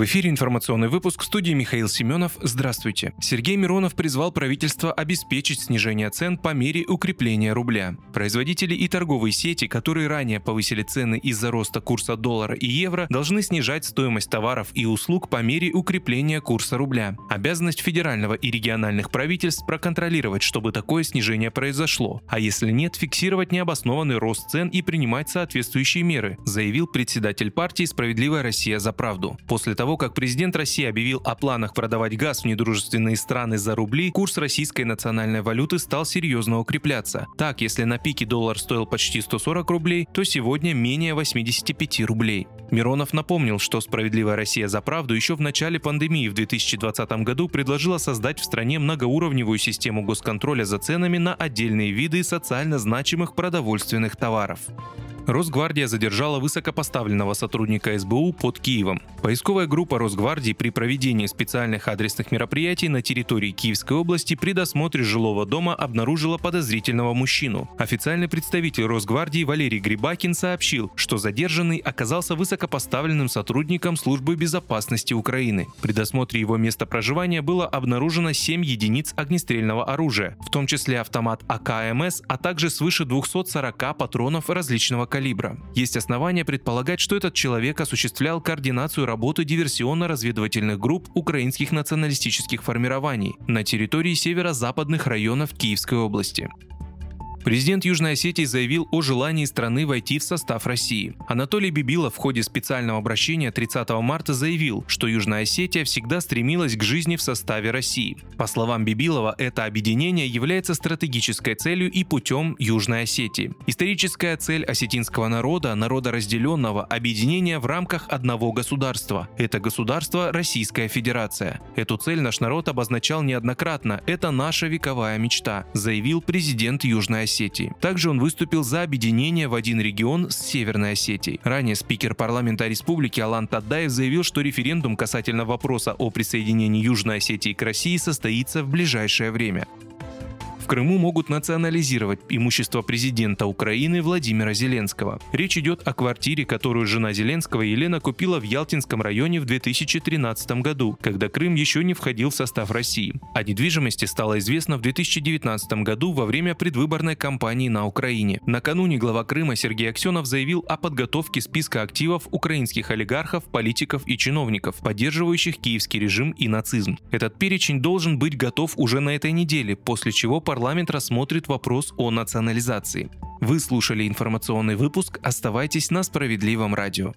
В эфире информационный выпуск в студии Михаил Семенов. Здравствуйте. Сергей Миронов призвал правительство обеспечить снижение цен по мере укрепления рубля. Производители и торговые сети, которые ранее повысили цены из-за роста курса доллара и евро, должны снижать стоимость товаров и услуг по мере укрепления курса рубля. Обязанность федерального и региональных правительств проконтролировать, чтобы такое снижение произошло, а если нет, фиксировать необоснованный рост цен и принимать соответствующие меры, заявил председатель партии «Справедливая Россия за правду». После того, того, как президент России объявил о планах продавать газ в недружественные страны за рубли, курс российской национальной валюты стал серьезно укрепляться. Так, если на пике доллар стоил почти 140 рублей, то сегодня менее 85 рублей. Миронов напомнил, что «Справедливая Россия за правду» еще в начале пандемии в 2020 году предложила создать в стране многоуровневую систему госконтроля за ценами на отдельные виды социально значимых продовольственных товаров. Росгвардия задержала высокопоставленного сотрудника СБУ под Киевом. Поисковая группа Росгвардии при проведении специальных адресных мероприятий на территории Киевской области при досмотре жилого дома обнаружила подозрительного мужчину. Официальный представитель Росгвардии Валерий Грибакин сообщил, что задержанный оказался высокопоставленным сотрудником службы безопасности Украины. При досмотре его места проживания было обнаружено 7 единиц огнестрельного оружия, в том числе автомат АКМС, а также свыше 240 патронов различного калибра. Есть основания предполагать, что этот человек осуществлял координацию работы диверсионно-разведывательных групп украинских националистических формирований на территории северо-западных районов Киевской области. Президент Южной Осетии заявил о желании страны войти в состав России. Анатолий Бибилов в ходе специального обращения 30 марта заявил, что Южная Осетия всегда стремилась к жизни в составе России. По словам Бибилова, это объединение является стратегической целью и путем Южной Осетии. Историческая цель осетинского народа, народа разделенного, объединение в рамках одного государства. Это государство Российская Федерация. Эту цель наш народ обозначал неоднократно. Это наша вековая мечта, заявил президент Южной Осетии. Осетии. Также он выступил за объединение в один регион с Северной Осетией. Ранее спикер парламента республики Алан Таддаев заявил, что референдум касательно вопроса о присоединении Южной Осетии к России состоится в ближайшее время. Крыму могут национализировать имущество президента Украины Владимира Зеленского. Речь идет о квартире, которую жена Зеленского Елена купила в Ялтинском районе в 2013 году, когда Крым еще не входил в состав России. О недвижимости стало известно в 2019 году во время предвыборной кампании на Украине. Накануне глава Крыма Сергей Аксенов заявил о подготовке списка активов украинских олигархов, политиков и чиновников, поддерживающих киевский режим и нацизм. Этот перечень должен быть готов уже на этой неделе, после чего парламент парламент рассмотрит вопрос о национализации. Вы слушали информационный выпуск. Оставайтесь на справедливом радио.